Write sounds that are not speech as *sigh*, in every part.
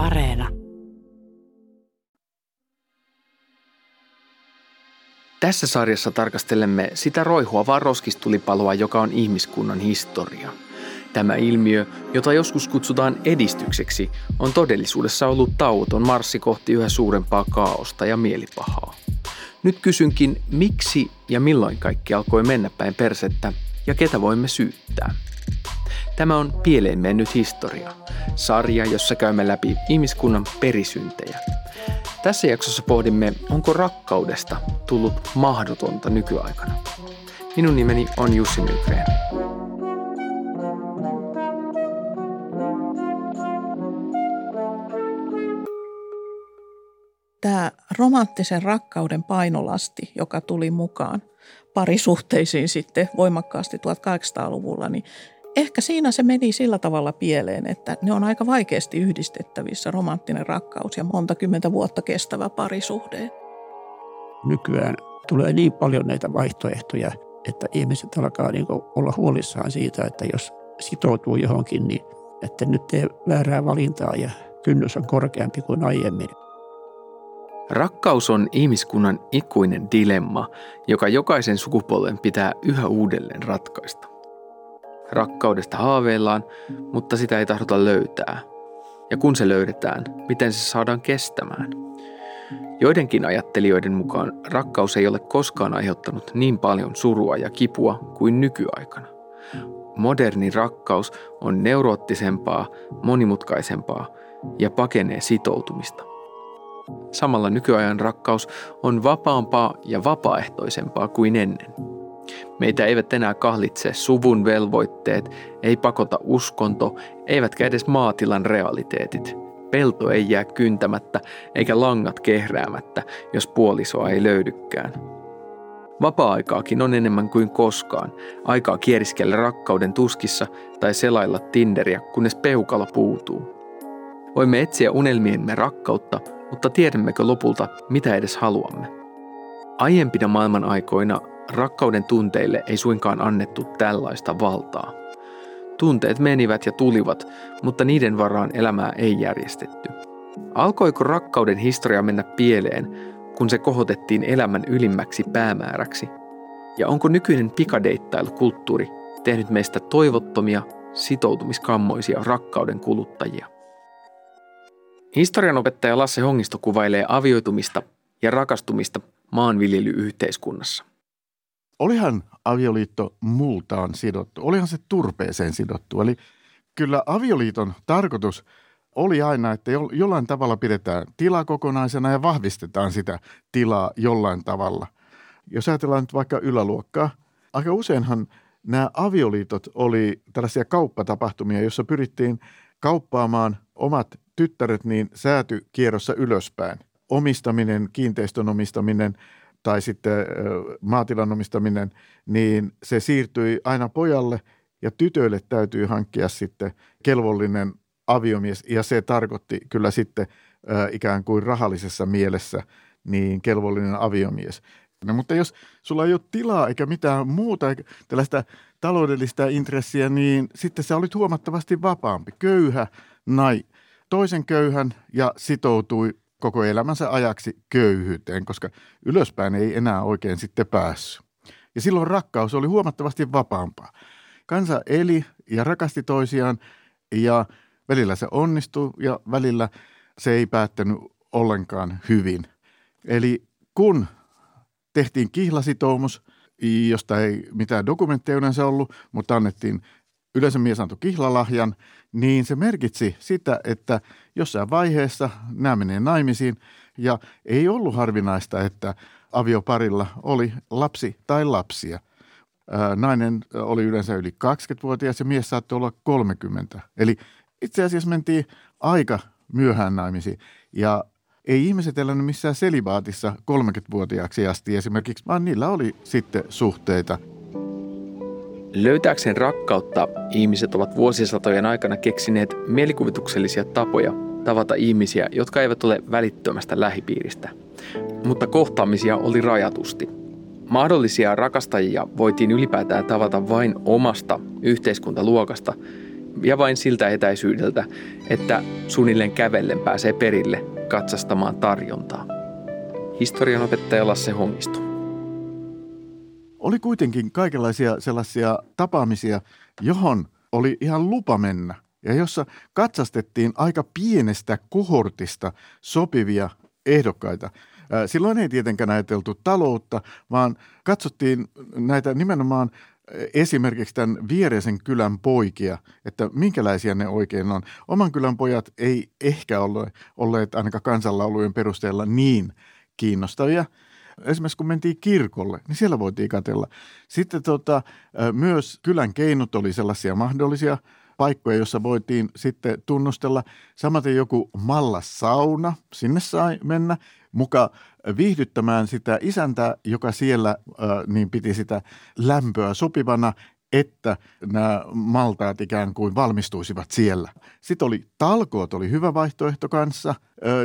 Areena. Tässä sarjassa tarkastelemme sitä roihuavaa roskistulipaloa, joka on ihmiskunnan historia. Tämä ilmiö, jota joskus kutsutaan edistykseksi, on todellisuudessa ollut tauoton marssi kohti yhä suurempaa kaaosta ja mielipahaa. Nyt kysynkin, miksi ja milloin kaikki alkoi mennä päin persettä ja ketä voimme syyttää. Tämä on Pieleen mennyt historia, sarja, jossa käymme läpi ihmiskunnan perisyntejä. Tässä jaksossa pohdimme, onko rakkaudesta tullut mahdotonta nykyaikana. Minun nimeni on Jussi Nygren. Tämä romanttisen rakkauden painolasti, joka tuli mukaan parisuhteisiin sitten voimakkaasti 1800-luvulla, niin ehkä siinä se meni sillä tavalla pieleen, että ne on aika vaikeasti yhdistettävissä romanttinen rakkaus ja monta kymmentä vuotta kestävä parisuhde. Nykyään tulee niin paljon näitä vaihtoehtoja, että ihmiset alkaa niin olla huolissaan siitä, että jos sitoutuu johonkin, niin että nyt tee väärää valintaa ja kynnys on korkeampi kuin aiemmin. Rakkaus on ihmiskunnan ikuinen dilemma, joka jokaisen sukupolven pitää yhä uudelleen ratkaista. Rakkaudesta haaveillaan, mutta sitä ei tahdota löytää. Ja kun se löydetään, miten se saadaan kestämään? Joidenkin ajattelijoiden mukaan rakkaus ei ole koskaan aiheuttanut niin paljon surua ja kipua kuin nykyaikana. Moderni rakkaus on neuroottisempaa, monimutkaisempaa ja pakenee sitoutumista. Samalla nykyajan rakkaus on vapaampaa ja vapaaehtoisempaa kuin ennen. Meitä eivät enää kahlitse suvun velvoitteet, ei pakota uskonto, eivätkä edes maatilan realiteetit. Pelto ei jää kyntämättä eikä langat kehräämättä, jos puolisoa ei löydykään. Vapaa-aikaakin on enemmän kuin koskaan. Aikaa kieriskellä rakkauden tuskissa tai selailla Tinderiä, kunnes peukalo puutuu. Voimme etsiä unelmiemme rakkautta, mutta tiedämmekö lopulta, mitä edes haluamme? Aiempina maailman aikoina rakkauden tunteille ei suinkaan annettu tällaista valtaa. Tunteet menivät ja tulivat, mutta niiden varaan elämää ei järjestetty. Alkoiko rakkauden historia mennä pieleen, kun se kohotettiin elämän ylimmäksi päämääräksi? Ja onko nykyinen pikadeittailukulttuuri tehnyt meistä toivottomia, sitoutumiskammoisia rakkauden kuluttajia? Historianopettaja Lasse Hongisto kuvailee avioitumista ja rakastumista maanviljelyyhteiskunnassa. Olihan avioliitto multaan sidottu, olihan se turpeeseen sidottu. Eli kyllä avioliiton tarkoitus oli aina, että jollain tavalla pidetään tila kokonaisena ja vahvistetaan sitä tilaa jollain tavalla. Jos ajatellaan nyt vaikka yläluokkaa, aika useinhan nämä avioliitot oli tällaisia kauppatapahtumia, jossa pyrittiin kauppaamaan omat tyttäret niin säätykierrossa ylöspäin. Omistaminen, kiinteistön omistaminen tai sitten maatilan omistaminen, niin se siirtyi aina pojalle ja tytöille täytyy hankkia sitten kelvollinen aviomies ja se tarkoitti kyllä sitten ikään kuin rahallisessa mielessä niin kelvollinen aviomies. No, mutta jos sulla ei ole tilaa eikä mitään muuta eikä tällaista taloudellista intressiä, niin sitten sä olit huomattavasti vapaampi. Köyhä, nai, toisen köyhän ja sitoutui koko elämänsä ajaksi köyhyyteen, koska ylöspäin ei enää oikein sitten päässyt. Ja silloin rakkaus oli huomattavasti vapaampaa. Kansa eli ja rakasti toisiaan ja välillä se onnistui ja välillä se ei päättänyt ollenkaan hyvin. Eli kun tehtiin kihlasitoumus, josta ei mitään dokumentteja yleensä ollut, mutta annettiin yleensä mies antoi kihlalahjan, niin se merkitsi sitä, että jossain vaiheessa nämä menee naimisiin ja ei ollut harvinaista, että avioparilla oli lapsi tai lapsia. Nainen oli yleensä yli 20-vuotias ja mies saattoi olla 30. Eli itse asiassa mentiin aika myöhään naimisiin. Ja ei ihmiset elänyt missään selibaatissa 30-vuotiaaksi asti esimerkiksi, vaan niillä oli sitten suhteita – Löytääkseen rakkautta ihmiset ovat vuosisatojen aikana keksineet mielikuvituksellisia tapoja tavata ihmisiä, jotka eivät ole välittömästä lähipiiristä. Mutta kohtaamisia oli rajatusti. Mahdollisia rakastajia voitiin ylipäätään tavata vain omasta yhteiskuntaluokasta, ja vain siltä etäisyydeltä, että suunnilleen kävellen pääsee perille katsastamaan tarjontaa. Historian opettaja Lasse Hongisto. Oli kuitenkin kaikenlaisia sellaisia tapaamisia, johon oli ihan lupa mennä ja jossa katsastettiin aika pienestä kohortista sopivia ehdokkaita. Silloin ei tietenkään ajateltu taloutta, vaan katsottiin näitä nimenomaan esimerkiksi tämän viereisen kylän poikia, että minkälaisia ne oikein on. Oman kylän pojat ei ehkä ole olleet ainakaan kansanlaulujen perusteella niin kiinnostavia. Esimerkiksi kun mentiin kirkolle, niin siellä voitiin katella. Sitten tota, myös kylän keinut oli sellaisia mahdollisia paikkoja, jossa voitiin sitten tunnustella. Samaten joku mallassauna, sinne sai mennä muka viihdyttämään sitä isäntää, joka siellä niin piti sitä lämpöä sopivana, että nämä maltaat ikään kuin valmistuisivat siellä. Sitten oli talkoot, oli hyvä vaihtoehto kanssa.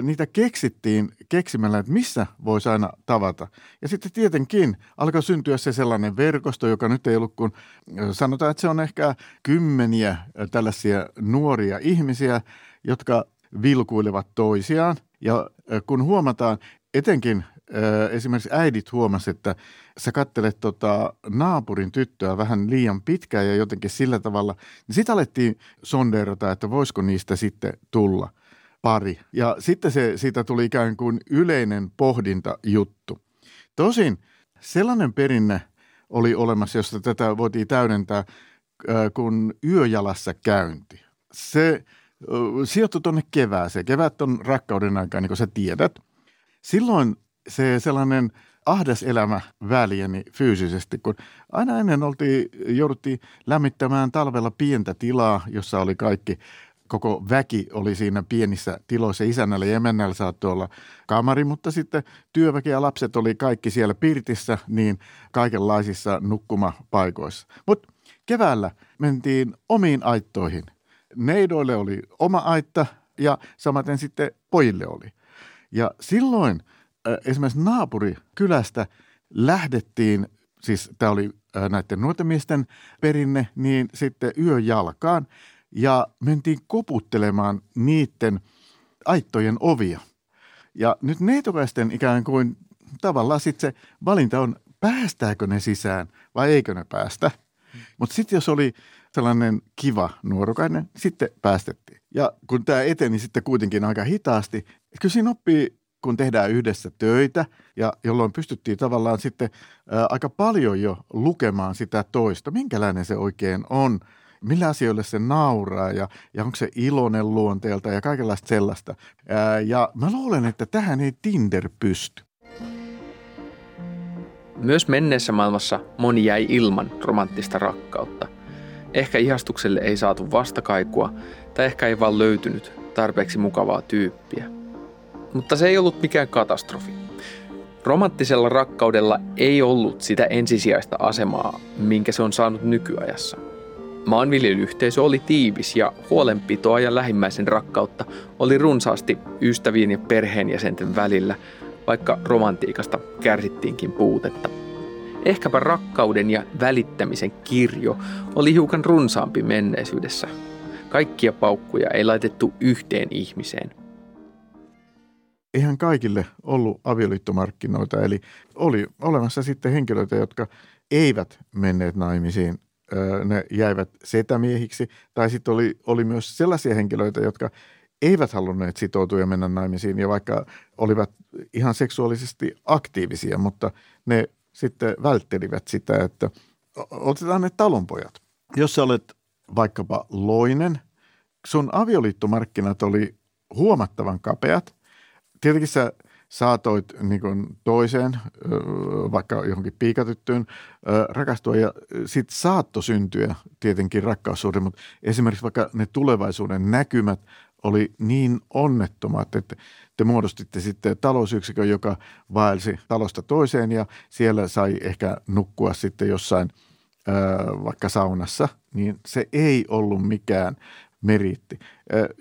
niitä keksittiin keksimällä, että missä voisi aina tavata. Ja sitten tietenkin alkoi syntyä se sellainen verkosto, joka nyt ei ollut kuin, sanotaan, että se on ehkä kymmeniä tällaisia nuoria ihmisiä, jotka vilkuilevat toisiaan. Ja kun huomataan, etenkin esimerkiksi äidit huomasivat, että sä kattelet tota naapurin tyttöä vähän liian pitkään ja jotenkin sillä tavalla, niin sitten alettiin sondeerata, että voisiko niistä sitten tulla pari. Ja sitten se, siitä tuli ikään kuin yleinen pohdintajuttu. Tosin sellainen perinne oli olemassa, josta tätä voitiin täydentää, kun yöjalassa käynti. Se sijoittui tuonne kevääseen. Kevät on rakkauden aikaa, niin kuin sä tiedät. Silloin se sellainen ahdas elämä väljeni fyysisesti, kun aina ennen oltiin, jouduttiin lämmittämään talvella pientä tilaa, jossa oli kaikki koko väki oli siinä pienissä tiloissa. Isännällä ja emännällä saattoi olla kamari, mutta sitten työväki ja lapset oli kaikki siellä pirtissä, niin kaikenlaisissa nukkumapaikoissa. Mutta keväällä mentiin omiin aittoihin. Neidoille oli oma aitta ja samaten sitten pojille oli. Ja silloin – esimerkiksi naapurikylästä lähdettiin, siis tämä oli näiden nuorten miesten perinne, niin sitten yöjalkaan ja mentiin koputtelemaan niiden aittojen ovia. Ja nyt neitokaisten ikään kuin tavallaan sitten se valinta on, päästääkö ne sisään vai eikö ne päästä. Mutta sitten jos oli sellainen kiva nuorukainen, sitten päästettiin. Ja kun tämä eteni sitten kuitenkin aika hitaasti, kyllä siinä oppii kun tehdään yhdessä töitä ja jolloin pystyttiin tavallaan sitten aika paljon jo lukemaan sitä toista, minkälainen se oikein on, millä asioille se nauraa ja, ja onko se iloinen luonteelta ja kaikenlaista sellaista. Ja mä luulen, että tähän ei Tinder pysty. Myös menneessä maailmassa moni jäi ilman romanttista rakkautta. Ehkä ihastukselle ei saatu vastakaikua tai ehkä ei vaan löytynyt tarpeeksi mukavaa tyyppiä mutta se ei ollut mikään katastrofi. Romanttisella rakkaudella ei ollut sitä ensisijaista asemaa, minkä se on saanut nykyajassa. Maanviljelyyhteisö oli tiivis ja huolenpitoa ja lähimmäisen rakkautta oli runsaasti ystävien ja perheenjäsenten välillä, vaikka romantiikasta kärsittiinkin puutetta. Ehkäpä rakkauden ja välittämisen kirjo oli hiukan runsaampi menneisyydessä. Kaikkia paukkuja ei laitettu yhteen ihmiseen – eihän kaikille ollut avioliittomarkkinoita. Eli oli olemassa sitten henkilöitä, jotka eivät menneet naimisiin. Ne jäivät setämiehiksi. Tai sitten oli, oli myös sellaisia henkilöitä, jotka eivät halunneet sitoutua ja mennä naimisiin. Ja vaikka olivat ihan seksuaalisesti aktiivisia, mutta ne sitten välttelivät sitä, että otetaan ne talonpojat. Jos sä olet vaikkapa loinen, sun avioliittomarkkinat oli huomattavan kapeat – tietenkin sä saatoit niin kuin toiseen, vaikka johonkin piikatyttöön, rakastua ja sitten saatto syntyä tietenkin rakkaussuhde, mutta esimerkiksi vaikka ne tulevaisuuden näkymät oli niin onnettomat, että te muodostitte sitten talousyksikön, joka vaelsi talosta toiseen ja siellä sai ehkä nukkua sitten jossain vaikka saunassa, niin se ei ollut mikään meriitti.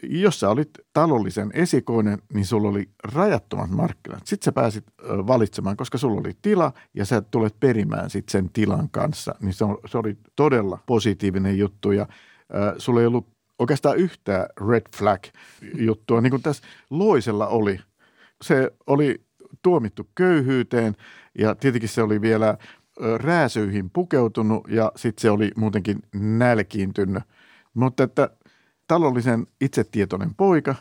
Jos sä olit talollisen esikoinen, niin sulla oli rajattomat markkinat. Sitten sä pääsit valitsemaan, koska sulla oli tila ja sä tulet perimään sitten sen tilan kanssa. Niin se, oli todella positiivinen juttu ja sulla ei ollut oikeastaan yhtään red flag juttua, niin kuin tässä Loisella oli. Se oli tuomittu köyhyyteen ja tietenkin se oli vielä rääsyihin pukeutunut ja sitten se oli muutenkin nälkiintynyt. Mutta että talollisen itsetietoinen poika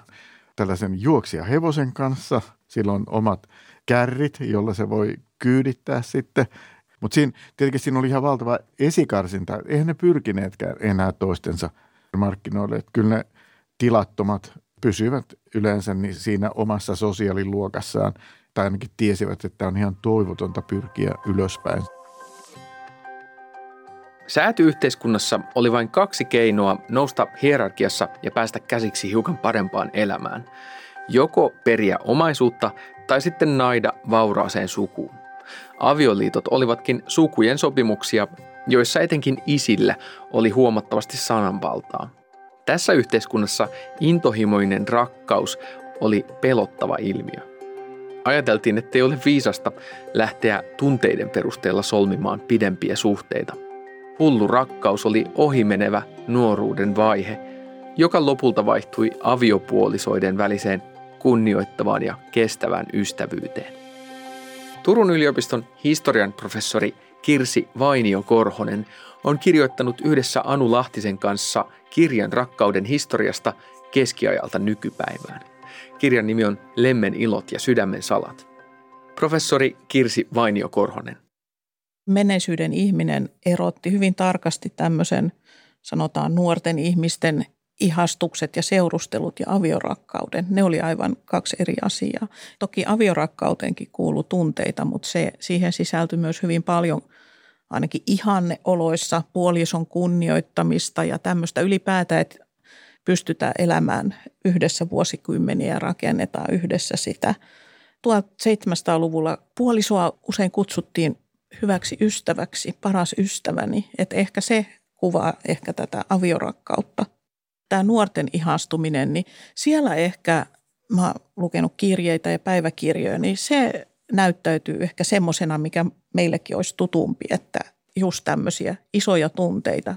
tällaisen juoksia hevosen kanssa, silloin omat kärrit, jolla se voi kyydittää sitten. Mutta siinä, tietenkin siinä oli ihan valtava esikarsinta. Eihän ne pyrkineetkään enää toistensa markkinoille. Että kyllä ne tilattomat pysyvät yleensä niin siinä omassa sosiaaliluokassaan tai ainakin tiesivät, että on ihan toivotonta pyrkiä ylöspäin. Säätyyhteiskunnassa oli vain kaksi keinoa nousta hierarkiassa ja päästä käsiksi hiukan parempaan elämään. Joko periä omaisuutta tai sitten naida vauraaseen sukuun. Avioliitot olivatkin sukujen sopimuksia, joissa etenkin isillä oli huomattavasti sananvaltaa. Tässä yhteiskunnassa intohimoinen rakkaus oli pelottava ilmiö. Ajateltiin, ettei ole viisasta lähteä tunteiden perusteella solmimaan pidempiä suhteita. Hullu rakkaus oli ohimenevä nuoruuden vaihe, joka lopulta vaihtui aviopuolisoiden väliseen kunnioittavaan ja kestävään ystävyyteen. Turun yliopiston historian professori Kirsi Vainio Korhonen on kirjoittanut yhdessä Anu Lahtisen kanssa kirjan rakkauden historiasta keskiajalta nykypäivään. Kirjan nimi on Lemmen ilot ja sydämen salat. Professori Kirsi Vainio Korhonen. Menneisyyden ihminen erotti hyvin tarkasti tämmöisen, sanotaan nuorten ihmisten ihastukset ja seurustelut ja aviorakkauden. Ne oli aivan kaksi eri asiaa. Toki aviorakkauteenkin kuuluu tunteita, mutta se, siihen sisältyi myös hyvin paljon ainakin ihanneoloissa puolison kunnioittamista ja tämmöistä ylipäätään, että pystytään elämään yhdessä vuosikymmeniä ja rakennetaan yhdessä sitä. 1700-luvulla puolisoa usein kutsuttiin hyväksi ystäväksi, paras ystäväni, että ehkä se kuvaa ehkä tätä aviorakkautta. Tämä nuorten ihastuminen, niin siellä ehkä, mä oon lukenut kirjeitä ja päiväkirjoja, niin se näyttäytyy ehkä semmoisena, mikä meillekin olisi tutumpi, että just tämmöisiä isoja tunteita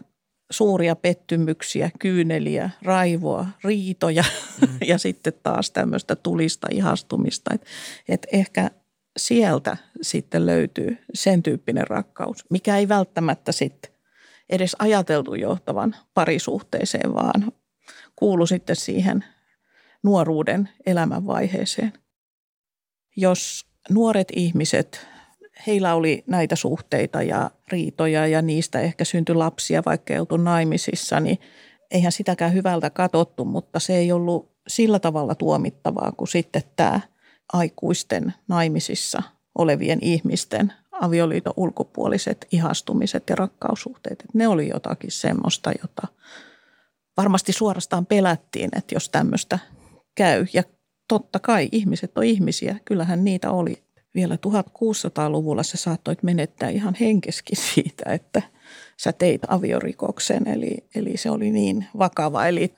suuria pettymyksiä, kyyneliä, raivoa, riitoja mm. *laughs* ja sitten taas tämmöistä tulista ihastumista. Et, et ehkä sieltä sitten löytyy sen tyyppinen rakkaus, mikä ei välttämättä sitten edes ajateltu johtavan parisuhteeseen, vaan kuulu sitten siihen nuoruuden elämänvaiheeseen. Jos nuoret ihmiset heillä oli näitä suhteita ja riitoja ja niistä ehkä syntyi lapsia, vaikka ei oltu naimisissa, niin eihän sitäkään hyvältä katottu, mutta se ei ollut sillä tavalla tuomittavaa kuin sitten tämä aikuisten naimisissa olevien ihmisten avioliiton ulkopuoliset ihastumiset ja rakkaussuhteet. Ne oli jotakin semmoista, jota varmasti suorastaan pelättiin, että jos tämmöistä käy. Ja totta kai ihmiset on ihmisiä, kyllähän niitä oli vielä 1600-luvulla sä saattoit menettää ihan henkeskin siitä, että sä teit aviorikoksen. Eli, eli se oli niin vakava. Eli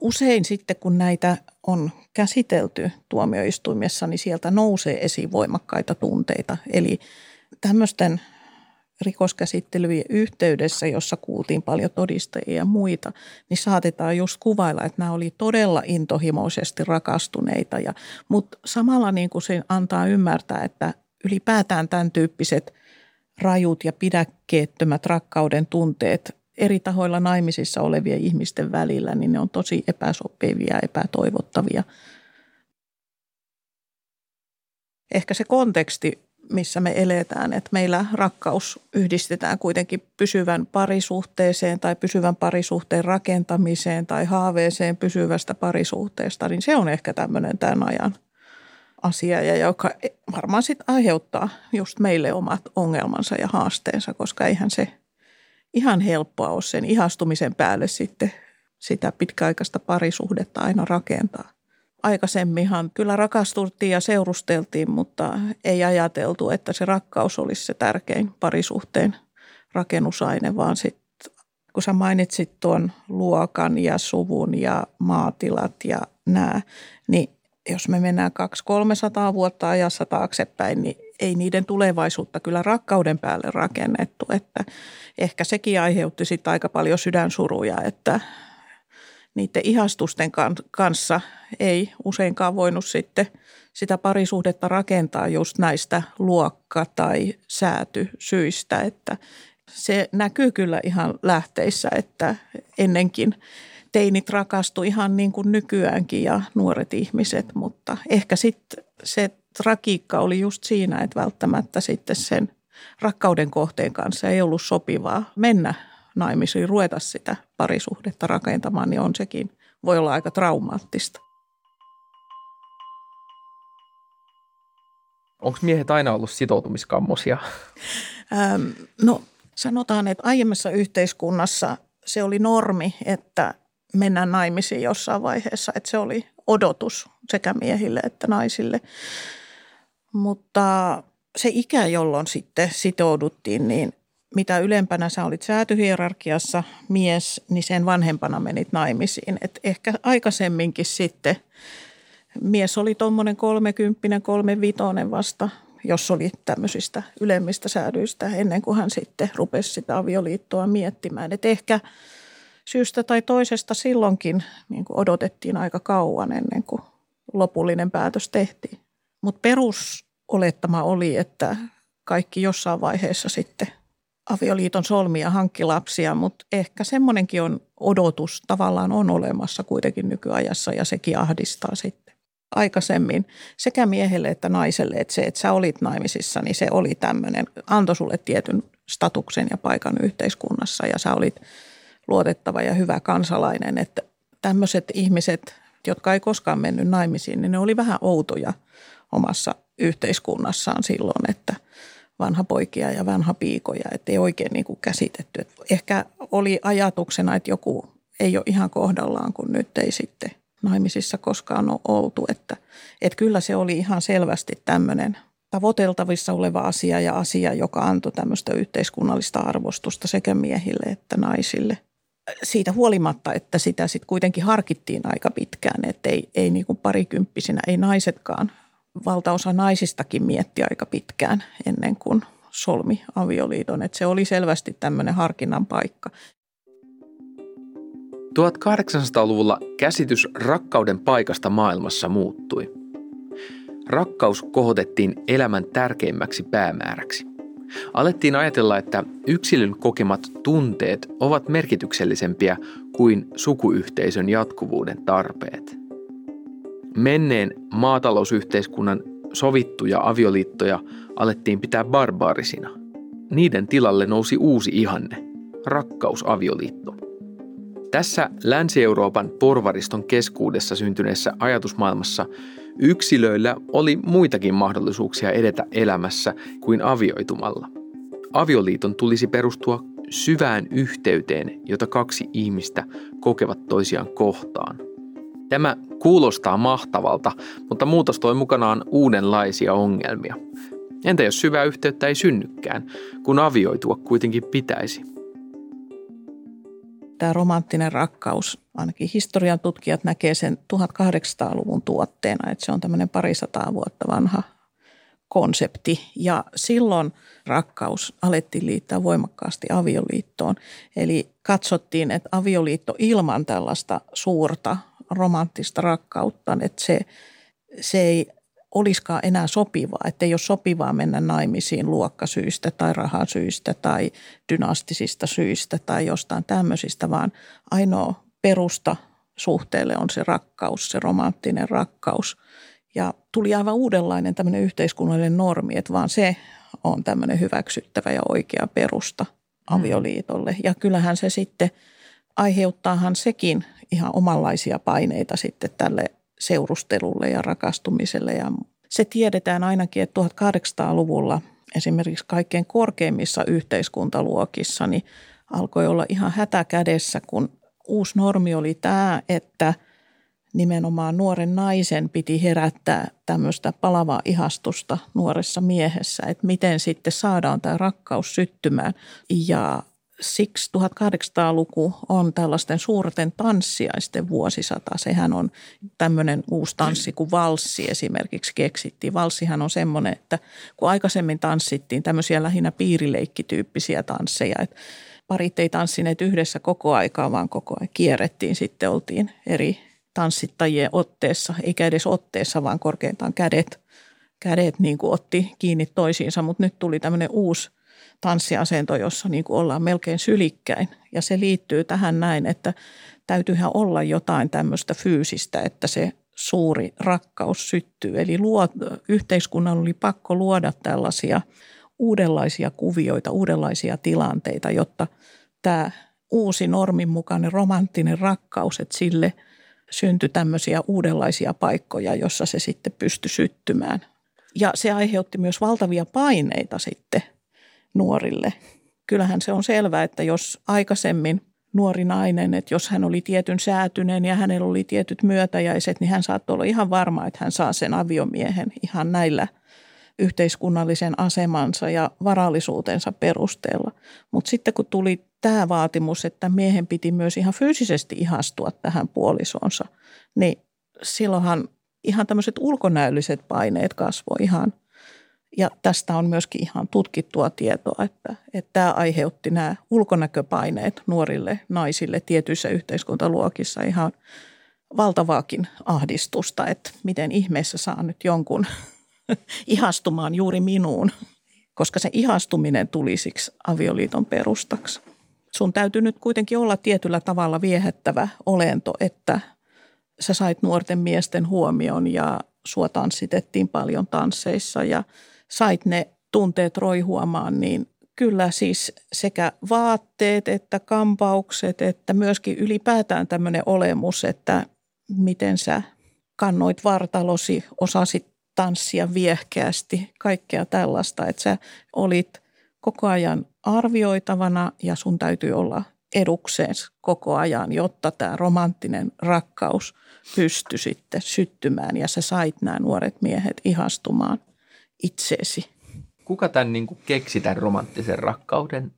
usein sitten kun näitä on käsitelty tuomioistuimessa, niin sieltä nousee esiin voimakkaita tunteita. Eli tämmöisten rikoskäsittelyjen yhteydessä, jossa kuultiin paljon todistajia ja muita, niin saatetaan just kuvailla, että nämä oli todella intohimoisesti rakastuneita. Ja, mutta samalla niin kuin se antaa ymmärtää, että ylipäätään tämän tyyppiset rajut ja pidäkkeettömät rakkauden tunteet eri tahoilla naimisissa olevien ihmisten välillä, niin ne on tosi epäsopivia, epätoivottavia. Ehkä se konteksti missä me eletään. Että meillä rakkaus yhdistetään kuitenkin pysyvän parisuhteeseen tai pysyvän parisuhteen rakentamiseen tai haaveeseen pysyvästä parisuhteesta, niin se on ehkä tämmöinen tämän ajan asia, ja joka varmaan sitten aiheuttaa just meille omat ongelmansa ja haasteensa, koska eihän se ihan helppoa ole sen ihastumisen päälle sitten sitä pitkäaikaista parisuhdetta aina rakentaa. Aikaisemminhan kyllä rakastuttiin ja seurusteltiin, mutta ei ajateltu, että se rakkaus olisi se tärkein parisuhteen rakennusaine, vaan sitten kun sä mainitsit tuon luokan ja suvun ja maatilat ja nämä, niin jos me mennään 200-300 vuotta ajassa taaksepäin, niin ei niiden tulevaisuutta kyllä rakkauden päälle rakennettu. Että ehkä sekin aiheutti sitten aika paljon sydänsuruja, että niiden ihastusten kanssa ei useinkaan voinut sitten sitä parisuhdetta rakentaa just näistä luokka- tai säätysyistä, että se näkyy kyllä ihan lähteissä, että ennenkin teinit rakastu ihan niin kuin nykyäänkin ja nuoret ihmiset, mutta ehkä sitten se tragiikka oli just siinä, että välttämättä sitten sen rakkauden kohteen kanssa ei ollut sopivaa mennä naimisiin, ruveta sitä parisuhdetta rakentamaan, niin on sekin, voi olla aika traumaattista. Onko miehet aina ollut sitoutumiskammosia? *laughs* Ähm, no sanotaan, että aiemmassa yhteiskunnassa se oli normi, että mennään naimisiin jossain vaiheessa, että se oli odotus sekä miehille että naisille. Mutta se ikä, jolloin sitten sitouduttiin, niin mitä ylempänä sä olit säätyhierarkiassa mies, niin sen vanhempana menit naimisiin. Et ehkä aikaisemminkin sitten mies oli tuommoinen kolmekymppinen, kolmevitonen vasta, jos oli tämmöisistä ylemmistä säädyistä ennen kuin hän sitten rupesi sitä avioliittoa miettimään. Et ehkä syystä tai toisesta silloinkin niin odotettiin aika kauan ennen kuin lopullinen päätös tehtiin. Mutta perusolettama oli, että kaikki jossain vaiheessa sitten avioliiton solmia hankki lapsia, mutta ehkä semmoinenkin on odotus tavallaan on olemassa kuitenkin nykyajassa ja sekin ahdistaa sitten aikaisemmin sekä miehelle että naiselle, että se, että sä olit naimisissa, niin se oli tämmöinen, antoi sulle tietyn statuksen ja paikan yhteiskunnassa ja sä olit luotettava ja hyvä kansalainen, että tämmöiset ihmiset, jotka ei koskaan mennyt naimisiin, niin ne oli vähän outoja omassa yhteiskunnassaan silloin, että vanha poikia ja vanha piikoja, että ei oikein niin kuin käsitetty. Ehkä oli ajatuksena, että joku ei ole ihan kohdallaan, kun nyt ei sitten naimisissa koskaan ole oltu. Että, että kyllä se oli ihan selvästi tämmöinen tavoiteltavissa oleva asia ja asia, joka antoi tämmöistä yhteiskunnallista arvostusta sekä miehille että naisille. Siitä huolimatta, että sitä sitten kuitenkin harkittiin aika pitkään, että ei, ei niin kuin parikymppisinä, ei naisetkaan, valtaosa naisistakin mietti aika pitkään ennen kuin solmi avioliiton. Että se oli selvästi tämmöinen harkinnan paikka. 1800-luvulla käsitys rakkauden paikasta maailmassa muuttui. Rakkaus kohotettiin elämän tärkeimmäksi päämääräksi. Alettiin ajatella, että yksilön kokemat tunteet ovat merkityksellisempiä kuin sukuyhteisön jatkuvuuden tarpeet. Menneen maatalousyhteiskunnan sovittuja avioliittoja alettiin pitää barbaarisina. Niiden tilalle nousi uusi ihanne, rakkausavioliitto. Tässä Länsi-Euroopan porvariston keskuudessa syntyneessä ajatusmaailmassa yksilöillä oli muitakin mahdollisuuksia edetä elämässä kuin avioitumalla. Avioliiton tulisi perustua syvään yhteyteen, jota kaksi ihmistä kokevat toisiaan kohtaan. Tämä kuulostaa mahtavalta, mutta muutos toi mukanaan uudenlaisia ongelmia. Entä jos syvää yhteyttä ei synnykään, kun avioitua kuitenkin pitäisi? tämä romanttinen rakkaus, ainakin historian tutkijat näkee sen 1800-luvun tuotteena, että se on tämmöinen parisataa vuotta vanha konsepti. Ja silloin rakkaus alettiin liittää voimakkaasti avioliittoon. Eli katsottiin, että avioliitto ilman tällaista suurta romanttista rakkautta, että se, se ei olisikaan enää sopivaa, että ei ole sopivaa mennä naimisiin luokkasyistä tai rahasyistä tai dynastisista syistä tai jostain tämmöisistä, vaan ainoa perusta suhteelle on se rakkaus, se romanttinen rakkaus. Ja tuli aivan uudenlainen tämmöinen yhteiskunnallinen normi, että vaan se on tämmöinen hyväksyttävä ja oikea perusta avioliitolle. Ja kyllähän se sitten aiheuttaahan sekin ihan omanlaisia paineita sitten tälle seurustelulle ja rakastumiselle. Ja se tiedetään ainakin, että 1800-luvulla esimerkiksi kaikkein korkeimmissa yhteiskuntaluokissa niin alkoi olla ihan hätä kädessä, kun uusi normi oli tämä, että nimenomaan nuoren naisen piti herättää tämmöistä palavaa ihastusta nuoressa miehessä, että miten sitten saadaan tämä rakkaus syttymään. Ja siksi 1800-luku on tällaisten suurten tanssiaisten vuosisata. Sehän on tämmöinen uusi tanssi kuin valssi esimerkiksi keksittiin. Valssihan on semmoinen, että kun aikaisemmin tanssittiin tämmöisiä lähinnä piirileikkityyppisiä tansseja, että parit ei tanssineet yhdessä koko aikaa, vaan koko ajan kierrettiin. Sitten oltiin eri tanssittajien otteessa, eikä edes otteessa, vaan korkeintaan kädet, kädet niin kuin otti kiinni toisiinsa. Mutta nyt tuli tämmöinen uusi tanssiasento, jossa niin kuin ollaan melkein sylikkäin. Ja se liittyy tähän näin, että täytyyhän olla jotain tämmöistä fyysistä, että se suuri rakkaus syttyy. Eli luo, yhteiskunnan oli pakko luoda tällaisia uudenlaisia kuvioita, uudenlaisia tilanteita, jotta tämä uusi normin mukainen romanttinen rakkaus, että sille syntyi tämmöisiä uudenlaisia paikkoja, jossa se sitten pystyi syttymään. Ja se aiheutti myös valtavia paineita sitten nuorille. Kyllähän se on selvää, että jos aikaisemmin nuori nainen, että jos hän oli tietyn säätyneen ja hänellä oli tietyt myötäjäiset, niin hän saattoi olla ihan varma, että hän saa sen aviomiehen ihan näillä yhteiskunnallisen asemansa ja varallisuutensa perusteella. Mutta sitten kun tuli tämä vaatimus, että miehen piti myös ihan fyysisesti ihastua tähän puolisoonsa, niin silloinhan ihan tämmöiset ulkonäölliset paineet kasvoi ihan ja tästä on myöskin ihan tutkittua tietoa, että, että tämä aiheutti nämä ulkonäköpaineet nuorille naisille tietyissä yhteiskuntaluokissa ihan valtavaakin ahdistusta, että miten ihmeessä saa nyt jonkun *laughs* ihastumaan juuri minuun, koska se ihastuminen tuli siksi avioliiton perustaksi. Sun täytyy nyt kuitenkin olla tietyllä tavalla viehättävä olento, että sä sait nuorten miesten huomion ja sua tanssitettiin paljon tansseissa ja – sait ne tunteet roihuamaan, niin kyllä siis sekä vaatteet että kampaukset, että myöskin ylipäätään tämmöinen olemus, että miten sä kannoit vartalosi, osasit tanssia viehkeästi, kaikkea tällaista, että sä olit koko ajan arvioitavana ja sun täytyy olla edukseen koko ajan, jotta tämä romanttinen rakkaus pystyi sitten syttymään ja sä sait nämä nuoret miehet ihastumaan itseesi. Kuka tämän niin kuin keksi tämän romanttisen rakkauden?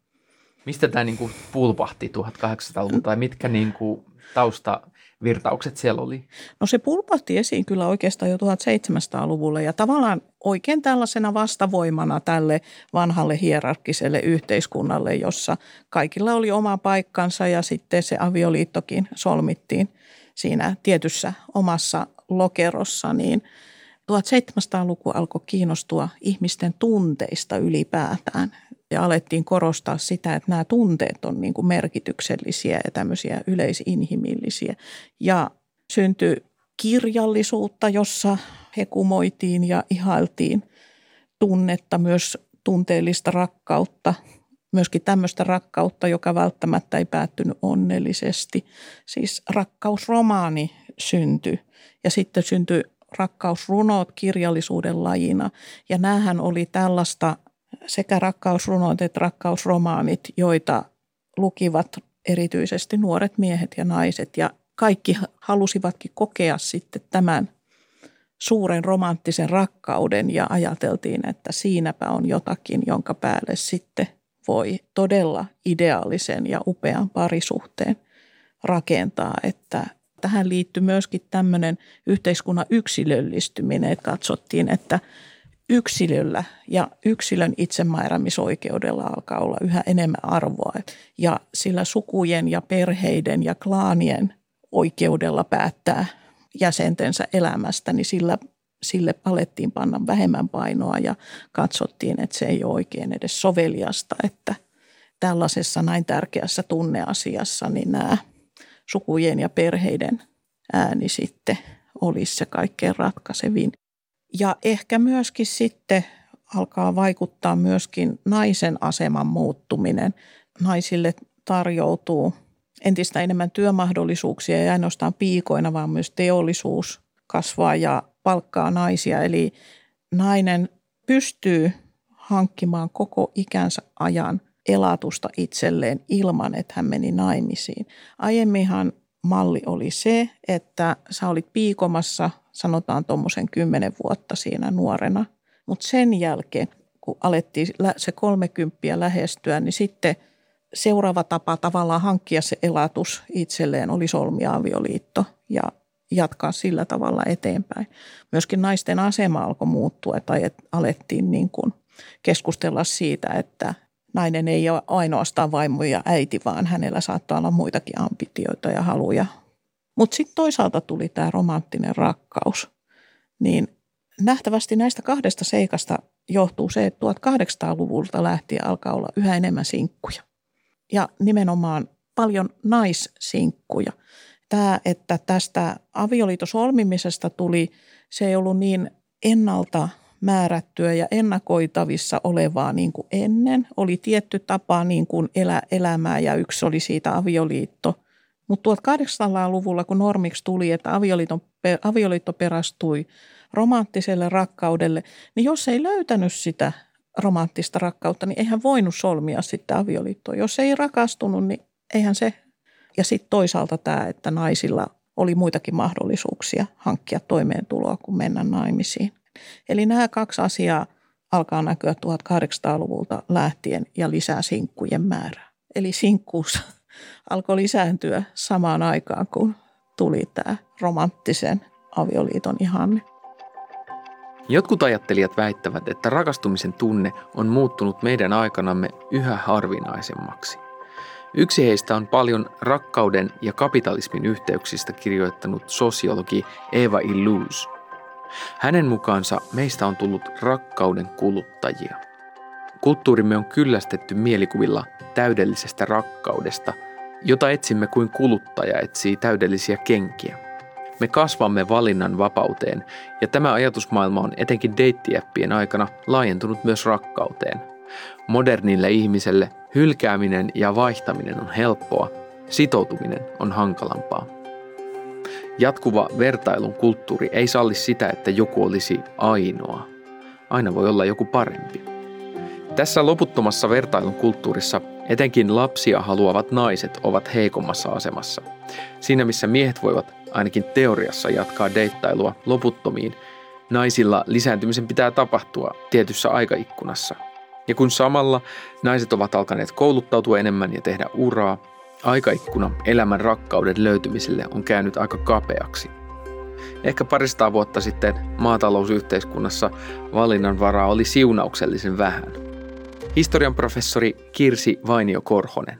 Mistä tämä niin kuin pulpahti 1800-luvulla tai mitkä niin kuin taustavirtaukset siellä oli? No se pulpahti esiin kyllä oikeastaan jo 1700-luvulla ja tavallaan oikein tällaisena vastavoimana tälle vanhalle hierarkkiselle yhteiskunnalle, jossa kaikilla oli oma paikkansa ja sitten se avioliittokin solmittiin siinä tietyssä omassa lokerossa, niin – 1700-luku alkoi kiinnostua ihmisten tunteista ylipäätään ja alettiin korostaa sitä, että nämä tunteet on niin kuin merkityksellisiä ja tämmöisiä yleisinhimillisiä. Ja syntyi kirjallisuutta, jossa hekumoitiin ja ihailtiin tunnetta, myös tunteellista rakkautta, myöskin tämmöistä rakkautta, joka välttämättä ei päättynyt onnellisesti. Siis rakkausromaani syntyi ja sitten syntyi rakkausrunot kirjallisuuden lajina. Ja näähän oli tällaista sekä rakkausrunot että rakkausromaanit, joita lukivat erityisesti nuoret miehet ja naiset. Ja kaikki halusivatkin kokea sitten tämän suuren romanttisen rakkauden ja ajateltiin, että siinäpä on jotakin, jonka päälle sitten voi todella ideaalisen ja upean parisuhteen rakentaa, että tähän liittyy myöskin tämmöinen yhteiskunnan yksilöllistyminen, että katsottiin, että yksilöllä ja yksilön itsemääräämisoikeudella alkaa olla yhä enemmän arvoa. Ja sillä sukujen ja perheiden ja klaanien oikeudella päättää jäsentensä elämästä, niin sillä, sille alettiin panna vähemmän painoa ja katsottiin, että se ei ole oikein edes soveliasta, että tällaisessa näin tärkeässä tunneasiassa niin nämä – sukujen ja perheiden ääni sitten olisi se kaikkein ratkaisevin. Ja ehkä myöskin sitten alkaa vaikuttaa myöskin naisen aseman muuttuminen. Naisille tarjoutuu entistä enemmän työmahdollisuuksia ja ainoastaan piikoina, vaan myös teollisuus kasvaa ja palkkaa naisia. Eli nainen pystyy hankkimaan koko ikänsä ajan – elatusta itselleen ilman, että hän meni naimisiin. Aiemminhan malli oli se, että sä olit piikomassa, sanotaan tuommoisen kymmenen vuotta siinä nuorena, mutta sen jälkeen, kun alettiin se kolmekymppiä lähestyä, niin sitten seuraava tapa tavallaan hankkia se elatus itselleen oli solmia avioliitto ja jatkaa sillä tavalla eteenpäin. Myöskin naisten asema alkoi muuttua tai alettiin niin kuin keskustella siitä, että nainen ei ole ainoastaan vaimo ja äiti, vaan hänellä saattaa olla muitakin ambitioita ja haluja. Mutta sitten toisaalta tuli tämä romanttinen rakkaus. Niin nähtävästi näistä kahdesta seikasta johtuu se, että 1800-luvulta lähtien alkaa olla yhä enemmän sinkkuja. Ja nimenomaan paljon naissinkkuja. Tämä, että tästä avioliitosolmimisesta tuli, se ei ollut niin ennalta määrättyä ja ennakoitavissa olevaa niin kuin ennen. Oli tietty tapa niin kuin elä elämää ja yksi oli siitä avioliitto. Mutta 1800-luvulla, kun normiksi tuli, että avioliitto perastui romanttiselle rakkaudelle, niin jos ei löytänyt sitä romanttista rakkautta, niin eihän voinut solmia sitten avioliittoa. Jos ei rakastunut, niin eihän se. Ja sitten toisaalta tämä, että naisilla oli muitakin mahdollisuuksia hankkia toimeentuloa kuin mennä naimisiin. Eli nämä kaksi asiaa alkaa näkyä 1800-luvulta lähtien ja lisää sinkkujen määrää. Eli sinkkuus *laughs* alkoi lisääntyä samaan aikaan, kun tuli tämä romanttisen avioliiton ihanne. Jotkut ajattelijat väittävät, että rakastumisen tunne on muuttunut meidän aikanamme yhä harvinaisemmaksi. Yksi heistä on paljon rakkauden ja kapitalismin yhteyksistä kirjoittanut sosiologi Eva Illus. Hänen mukaansa meistä on tullut rakkauden kuluttajia. Kulttuurimme on kyllästetty mielikuvilla täydellisestä rakkaudesta, jota etsimme kuin kuluttaja etsii täydellisiä kenkiä. Me kasvamme valinnan vapauteen ja tämä ajatusmaailma on etenkin deittiäppien aikana laajentunut myös rakkauteen. Modernille ihmiselle hylkääminen ja vaihtaminen on helppoa, sitoutuminen on hankalampaa. Jatkuva vertailun kulttuuri ei salli sitä, että joku olisi ainoa. Aina voi olla joku parempi. Tässä loputtomassa vertailun kulttuurissa etenkin lapsia haluavat naiset ovat heikommassa asemassa. Siinä missä miehet voivat ainakin teoriassa jatkaa deittailua loputtomiin, naisilla lisääntymisen pitää tapahtua tietyssä aikaikkunassa. Ja kun samalla naiset ovat alkaneet kouluttautua enemmän ja tehdä uraa, aikaikkuna elämän rakkauden löytymiselle on käynyt aika kapeaksi. Ehkä parista vuotta sitten maatalousyhteiskunnassa valinnanvaraa oli siunauksellisen vähän. Historian professori Kirsi Vainio Korhonen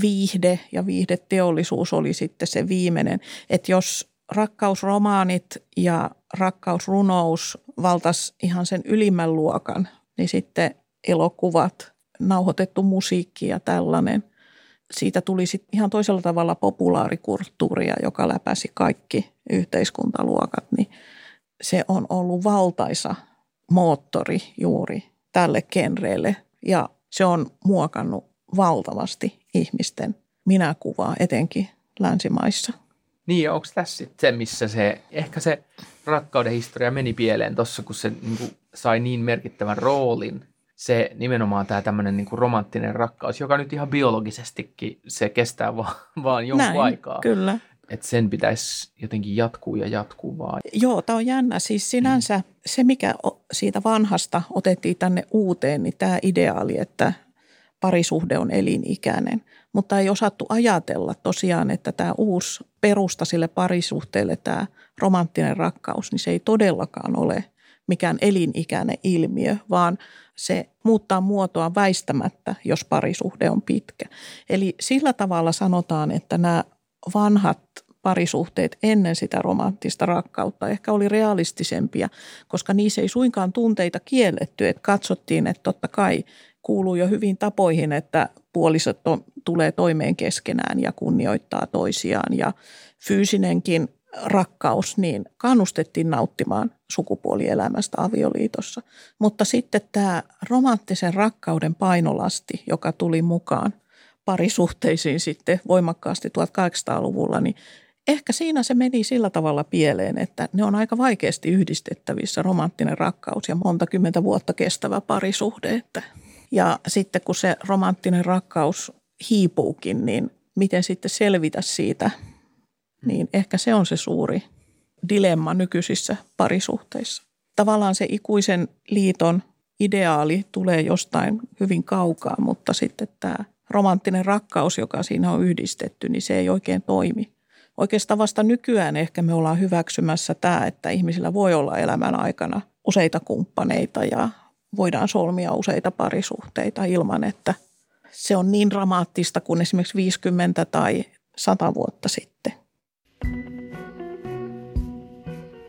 viihde ja viihdeteollisuus oli sitten se viimeinen. Että jos rakkausromaanit ja rakkausrunous valtas ihan sen ylimmän luokan, niin sitten elokuvat, nauhoitettu musiikki ja tällainen. Siitä tuli sitten ihan toisella tavalla populaarikulttuuria, joka läpäisi kaikki yhteiskuntaluokat, niin se on ollut valtaisa moottori juuri tälle genreelle ja se on muokannut valtavasti ihmisten minäkuvaa, etenkin länsimaissa. Niin, onko tässä se, missä se, ehkä se rakkauden historia meni pieleen tuossa, kun se niin kuin, sai niin merkittävän roolin, se nimenomaan tämä tämmöinen niin romanttinen rakkaus, joka nyt ihan biologisestikin se kestää vaan, vaan jonkun Näin, aikaa. kyllä. Että sen pitäisi jotenkin jatkuu ja jatkuu vaan. Joo, tämä on jännä. Siis sinänsä mm. se, mikä siitä vanhasta otettiin tänne uuteen, niin tämä ideaali, että parisuhde on elinikäinen. Mutta ei osattu ajatella tosiaan, että tämä uusi perusta sille parisuhteelle, tämä romanttinen rakkaus, niin se ei todellakaan ole mikään elinikäinen ilmiö, vaan se muuttaa muotoa väistämättä, jos parisuhde on pitkä. Eli sillä tavalla sanotaan, että nämä vanhat parisuhteet ennen sitä romanttista rakkautta ehkä oli realistisempia, koska niissä ei suinkaan tunteita kielletty, että katsottiin, että totta kai kuuluu jo hyvin tapoihin, että puolisot on, tulee toimeen keskenään ja kunnioittaa toisiaan ja fyysinenkin rakkaus, niin kannustettiin nauttimaan sukupuolielämästä avioliitossa. Mutta sitten tämä romanttisen rakkauden painolasti, joka tuli mukaan parisuhteisiin sitten voimakkaasti 1800-luvulla, niin ehkä siinä se meni sillä tavalla pieleen, että ne on aika vaikeasti yhdistettävissä romanttinen rakkaus ja monta kymmentä vuotta kestävä parisuhde, että ja sitten kun se romanttinen rakkaus hiipuukin, niin miten sitten selvitä siitä, niin ehkä se on se suuri dilemma nykyisissä parisuhteissa. Tavallaan se ikuisen liiton ideaali tulee jostain hyvin kaukaa, mutta sitten tämä romanttinen rakkaus, joka siinä on yhdistetty, niin se ei oikein toimi. Oikeastaan vasta nykyään ehkä me ollaan hyväksymässä tämä, että ihmisillä voi olla elämän aikana useita kumppaneita ja voidaan solmia useita parisuhteita ilman, että se on niin dramaattista kuin esimerkiksi 50 tai 100 vuotta sitten.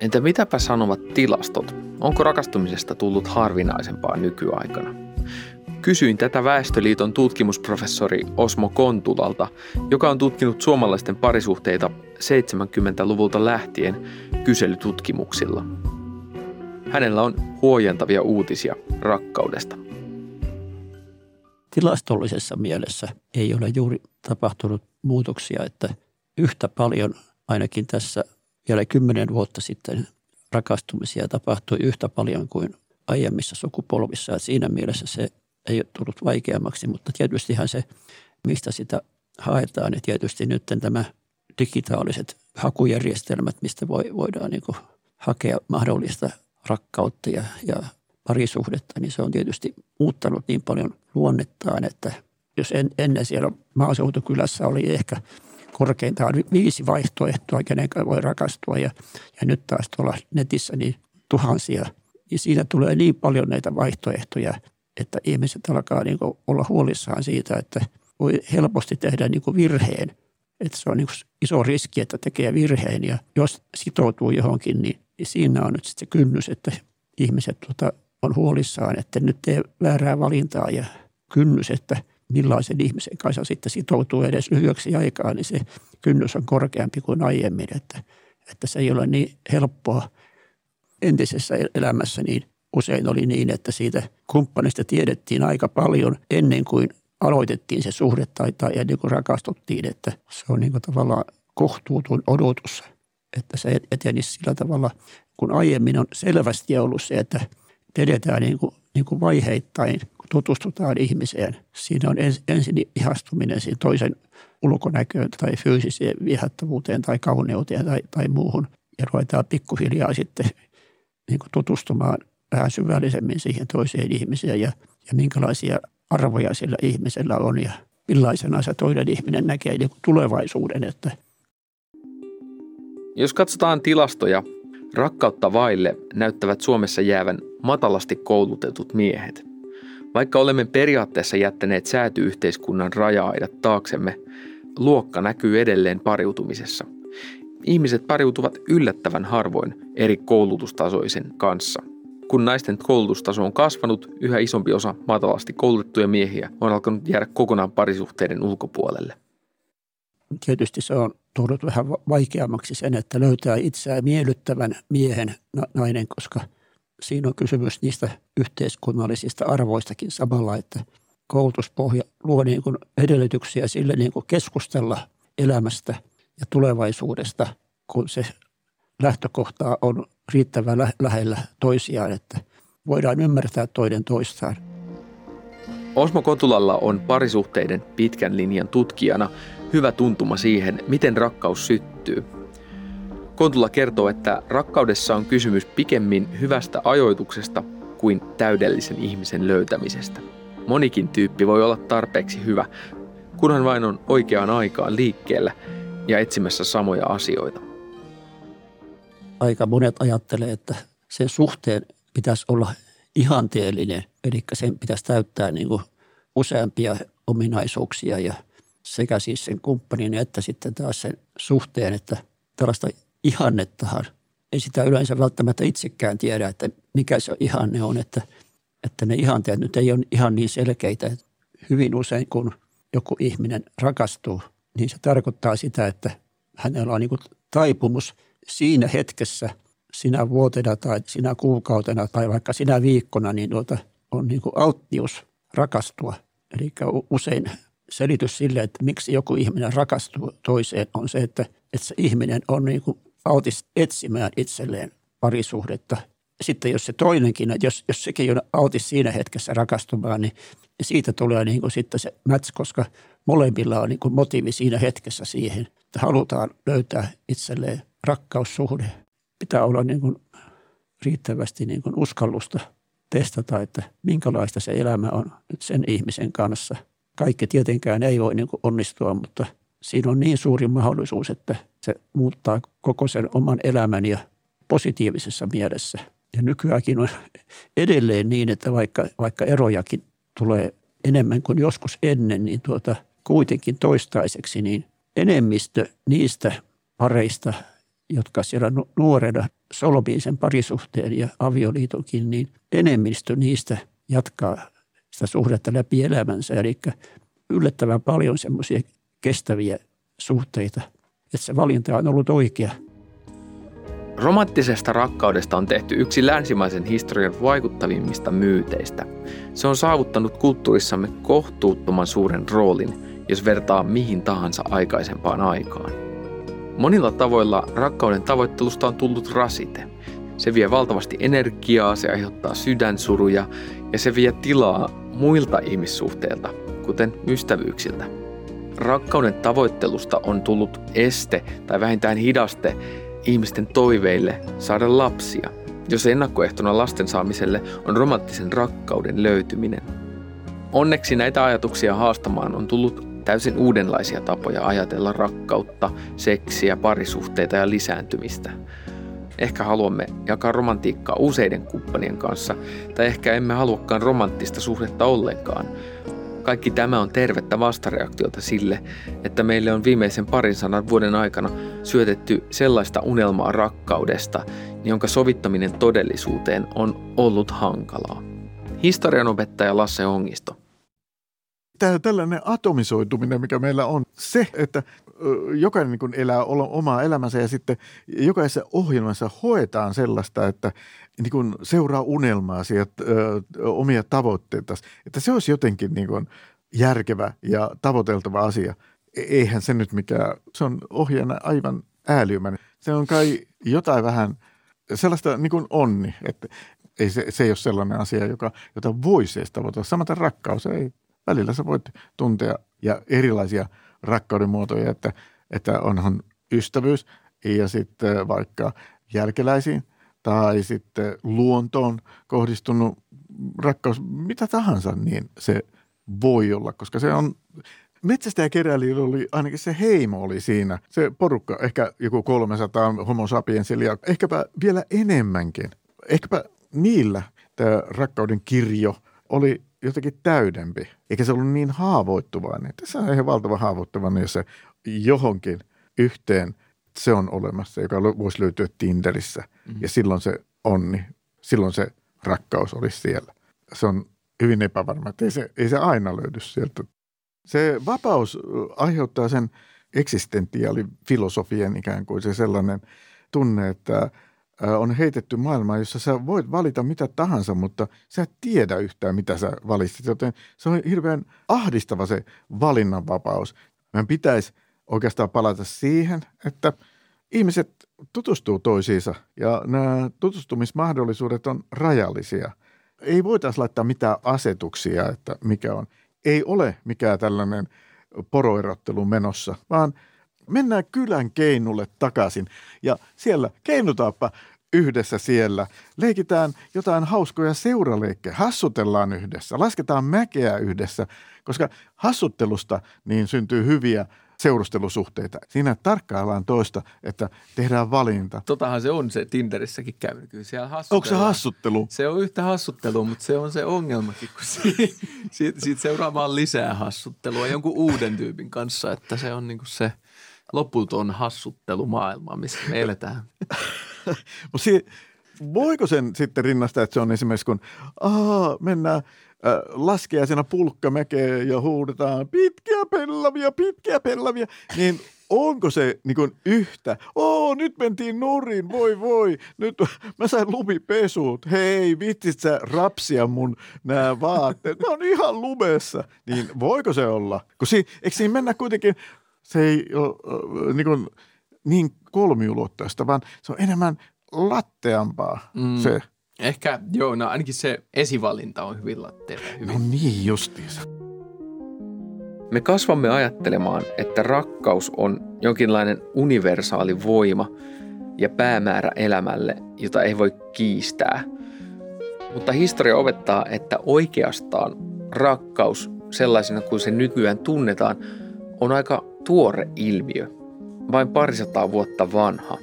Entä mitäpä sanovat tilastot? Onko rakastumisesta tullut harvinaisempaa nykyaikana? Kysyin tätä Väestöliiton tutkimusprofessori Osmo Kontulalta, joka on tutkinut suomalaisten parisuhteita 70-luvulta lähtien kyselytutkimuksilla. Hänellä on huojentavia uutisia rakkaudesta. Tilastollisessa mielessä ei ole juuri tapahtunut muutoksia, että yhtä paljon ainakin tässä vielä kymmenen vuotta sitten rakastumisia tapahtui yhtä paljon kuin aiemmissa sukupolvissa. Että siinä mielessä se ei ole tullut vaikeammaksi, mutta tietystihan se, mistä sitä haetaan, niin tietysti nyt tämä digitaaliset hakujärjestelmät, mistä voi, voidaan niin hakea mahdollista rakkautta ja, ja parisuhdetta, niin se on tietysti muuttanut niin paljon luonnettaan, että jos en, ennen siellä maaseutukylässä oli ehkä korkeintaan viisi vaihtoehtoa, kenen voi rakastua ja, ja nyt taas tuolla netissä niin tuhansia. Ja siinä tulee niin paljon näitä vaihtoehtoja, että ihmiset alkaa niin olla huolissaan siitä, että voi helposti tehdä niin virheen. Että se on niin iso riski, että tekee virheen ja jos sitoutuu johonkin, niin, niin siinä on nyt sitten se kynnys, että ihmiset tuota, on huolissaan, että nyt tee väärää valintaa ja kynnys, että millaisen ihmisen kanssa sitten sitoutuu edes lyhyeksi aikaa, niin se kynnys on korkeampi kuin aiemmin, että, että se ei ole niin helppoa. Entisessä elämässä niin usein oli niin, että siitä kumppanista tiedettiin aika paljon ennen kuin aloitettiin se suhde tai, tai ennen kuin rakastuttiin, että se on niin kuin tavallaan kohtuuton odotus, että se etenisi sillä tavalla, kun aiemmin on selvästi ollut se, että edetään niin kuin, niin kuin vaiheittain, kun tutustutaan ihmiseen. Siinä on ensin ihastuminen siinä toisen ulkonäköön tai fyysiseen vihattavuuteen tai kauneuteen tai, tai muuhun. Ja ruvetaan pikkuhiljaa sitten niin kuin tutustumaan vähän syvällisemmin siihen toiseen ihmiseen ja, ja minkälaisia arvoja sillä ihmisellä on ja millaisena se toinen ihminen näkee niin tulevaisuuden. Että Jos katsotaan tilastoja, rakkautta vaille näyttävät Suomessa jäävän matalasti koulutetut miehet. Vaikka olemme periaatteessa jättäneet säätyyhteiskunnan raja-aidat taaksemme, luokka näkyy edelleen pariutumisessa. Ihmiset pariutuvat yllättävän harvoin eri koulutustasoisen kanssa. Kun naisten koulutustaso on kasvanut, yhä isompi osa matalasti koulutettuja miehiä on alkanut jäädä kokonaan parisuhteiden ulkopuolelle. Tietysti se on tuonut vähän vaikeammaksi sen, että löytää itseään miellyttävän miehen nainen, koska siinä on kysymys niistä yhteiskunnallisista arvoistakin samalla, että koulutuspohja luo niin kuin edellytyksiä sille niin kuin keskustella elämästä ja tulevaisuudesta, kun se lähtökohta on riittävän lähellä toisiaan, että voidaan ymmärtää toinen toistaan. Osmo Kotulalla on parisuhteiden pitkän linjan tutkijana hyvä tuntuma siihen, miten rakkaus syttyy. Kontula kertoo, että rakkaudessa on kysymys pikemmin hyvästä ajoituksesta kuin täydellisen ihmisen löytämisestä. Monikin tyyppi voi olla tarpeeksi hyvä, kunhan vain on oikeaan aikaan liikkeellä ja etsimässä samoja asioita aika monet ajattelee, että sen suhteen pitäisi olla ihanteellinen, eli sen pitäisi täyttää niin kuin useampia ominaisuuksia ja sekä siis sen kumppanin että sitten taas sen suhteen, että tällaista ihannettahan ei sitä yleensä välttämättä itsekään tiedä, että mikä se ihanne on, että, että ne ihanteet nyt ei ole ihan niin selkeitä. Hyvin usein, kun joku ihminen rakastuu, niin se tarkoittaa sitä, että hänellä on niin kuin taipumus – siinä hetkessä, sinä vuotena tai sinä kuukautena tai vaikka sinä viikkona, niin tuota, on niin kuin alttius rakastua. Eli usein selitys sille, että miksi joku ihminen rakastuu toiseen, on se, että, että se ihminen on niin kuin altis etsimään itselleen parisuhdetta. Sitten jos se toinenkin, jos, jos sekin on altis siinä hetkessä rakastumaan, niin siitä tulee niin kuin sitten se match, koska molemmilla on niin kuin motiivi siinä hetkessä siihen, että halutaan löytää itselleen rakkaussuhde. Pitää olla niin kuin riittävästi niin kuin uskallusta testata, että minkälaista se elämä on nyt sen ihmisen kanssa. Kaikki tietenkään ei voi niin kuin onnistua, mutta siinä on niin suuri mahdollisuus, että se muuttaa koko sen oman elämän ja positiivisessa mielessä. Ja nykyäänkin on edelleen niin, että vaikka, vaikka erojakin tulee enemmän kuin joskus ennen, niin tuota, kuitenkin toistaiseksi niin enemmistö niistä pareista, jotka siellä nuorena solmii sen parisuhteen ja avioliitonkin, niin enemmistö niistä jatkaa sitä suhdetta läpi elämänsä. Eli yllättävän paljon semmoisia kestäviä suhteita, että se valinta on ollut oikea. Romanttisesta rakkaudesta on tehty yksi länsimaisen historian vaikuttavimmista myyteistä. Se on saavuttanut kulttuurissamme kohtuuttoman suuren roolin, jos vertaa mihin tahansa aikaisempaan aikaan. Monilla tavoilla rakkauden tavoittelusta on tullut rasite. Se vie valtavasti energiaa, se aiheuttaa sydänsuruja ja se vie tilaa muilta ihmissuhteilta, kuten ystävyyksiltä. Rakkauden tavoittelusta on tullut este tai vähintään hidaste ihmisten toiveille saada lapsia, jos ennakkoehtona lasten saamiselle on romanttisen rakkauden löytyminen. Onneksi näitä ajatuksia haastamaan on tullut täysin uudenlaisia tapoja ajatella rakkautta, seksiä, parisuhteita ja lisääntymistä. Ehkä haluamme jakaa romantiikkaa useiden kumppanien kanssa, tai ehkä emme haluakaan romanttista suhdetta ollenkaan, kaikki tämä on tervettä vastareaktiota sille, että meille on viimeisen parin sanan vuoden aikana syötetty sellaista unelmaa rakkaudesta, jonka sovittaminen todellisuuteen on ollut hankalaa. Historian opettaja Lasse Ongisto. Tämä tällainen atomisoituminen, mikä meillä on, se, että jokainen niin elää omaa elämänsä ja sitten jokaisessa ohjelmassa hoetaan sellaista, että niin kuin seuraa unelmaa ja omia tavoitteita, että se olisi jotenkin niin kuin järkevä ja tavoiteltava asia. E-, eihän se nyt mikään, se on ohjaana aivan ääliömäinen. Se on kai jotain vähän sellaista niin kuin onni, että ei se, se ei ole sellainen asia, joka, jota voisi edes tavoitella. Samaten rakkaus ei. Välillä sä voit tuntea ja erilaisia rakkauden muotoja, että, että onhan ystävyys ja sitten vaikka jälkeläisiin tai sitten luontoon kohdistunut rakkaus, mitä tahansa, niin se voi olla, koska se on Metsästäjäkeräilijöillä oli ainakin se heimo oli siinä, se porukka, ehkä joku 300 homo sapiensilla ja ehkäpä vielä enemmänkin. Ehkäpä niillä tämä rakkauden kirjo oli jotenkin täydempi, eikä se ollut niin haavoittuvainen. Tässä on ihan valtava haavoittuvainen, jos se johonkin yhteen se on olemassa, joka voisi löytyä Tinderissä. Mm-hmm. Ja silloin se onni, silloin se rakkaus olisi siellä. Se on hyvin epävarma, että ei se, ei se aina löydy sieltä. Se vapaus aiheuttaa sen eksistentiaalifilosofian ikään kuin se sellainen tunne, että on heitetty maailmaa, jossa sä voit valita mitä tahansa, mutta sä et tiedä yhtään, mitä sä valitsit. Joten se on hirveän ahdistava se valinnanvapaus. Meidän pitäisi oikeastaan palata siihen, että ihmiset tutustuu toisiinsa ja nämä tutustumismahdollisuudet on rajallisia. Ei voitaisiin laittaa mitään asetuksia, että mikä on. Ei ole mikään tällainen poroerottelu menossa, vaan mennään kylän keinulle takaisin ja siellä keinutaanpa yhdessä siellä. Leikitään jotain hauskoja seuraleikkejä, hassutellaan yhdessä, lasketaan mäkeä yhdessä, koska hassuttelusta niin syntyy hyviä seurustelusuhteita. Siinä tarkkaillaan toista, että tehdään valinta. Totahan se on se Tinderissäkin käynyt. Kyllä siellä Onko se hassuttelu? Se on yhtä hassuttelua, mutta se on se ongelmakin, kun *laughs* siitä, siitä, seuraamaan lisää hassuttelua jonkun uuden tyypin kanssa, että se on niinku se loputon hassuttelumaailma, missä me eletään. *laughs* voiko sen sitten rinnastaa, että se on esimerkiksi kun aa, mennään – laskeaisena pulkkamäkeen ja huudetaan pitkiä pellavia, pitkiä pellavia, niin onko se niin kuin yhtä? Oo, nyt mentiin nurin, voi voi, nyt *laughs* mä sain lumipesut. Hei, vitsit sä rapsia mun nämä vaatteet? Mä on ihan lumessa. Niin voiko se olla? Kun si, eikö siinä mennä kuitenkin, se ei ole niin, kuin, niin kolmiulotteista, vaan se on enemmän latteampaa mm. se – Ehkä, joo, no ainakin se esivalinta on hyvin latteella. Hyvin. No niin justiinsa. Me kasvamme ajattelemaan, että rakkaus on jonkinlainen universaali voima ja päämäärä elämälle, jota ei voi kiistää. Mutta historia opettaa, että oikeastaan rakkaus sellaisena kuin se nykyään tunnetaan on aika tuore ilmiö, vain parisataa vuotta vanha.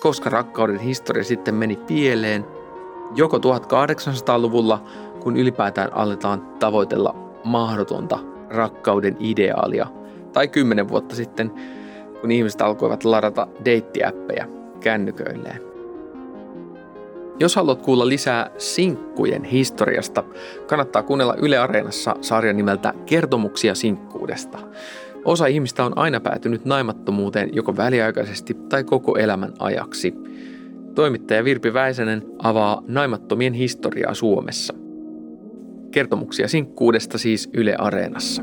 Koska rakkauden historia sitten meni pieleen – Joko 1800-luvulla, kun ylipäätään aletaan tavoitella mahdotonta rakkauden ideaalia, tai kymmenen vuotta sitten, kun ihmiset alkoivat ladata deittiäppejä kännyköilleen. Jos haluat kuulla lisää sinkkujen historiasta, kannattaa kuunnella Yle Areenassa sarja nimeltä Kertomuksia sinkkuudesta. Osa ihmistä on aina päätynyt naimattomuuteen joko väliaikaisesti tai koko elämän ajaksi. Toimittaja Virpi Väisänen avaa naimattomien historiaa Suomessa. Kertomuksia sinkkuudesta siis Yle Areenassa.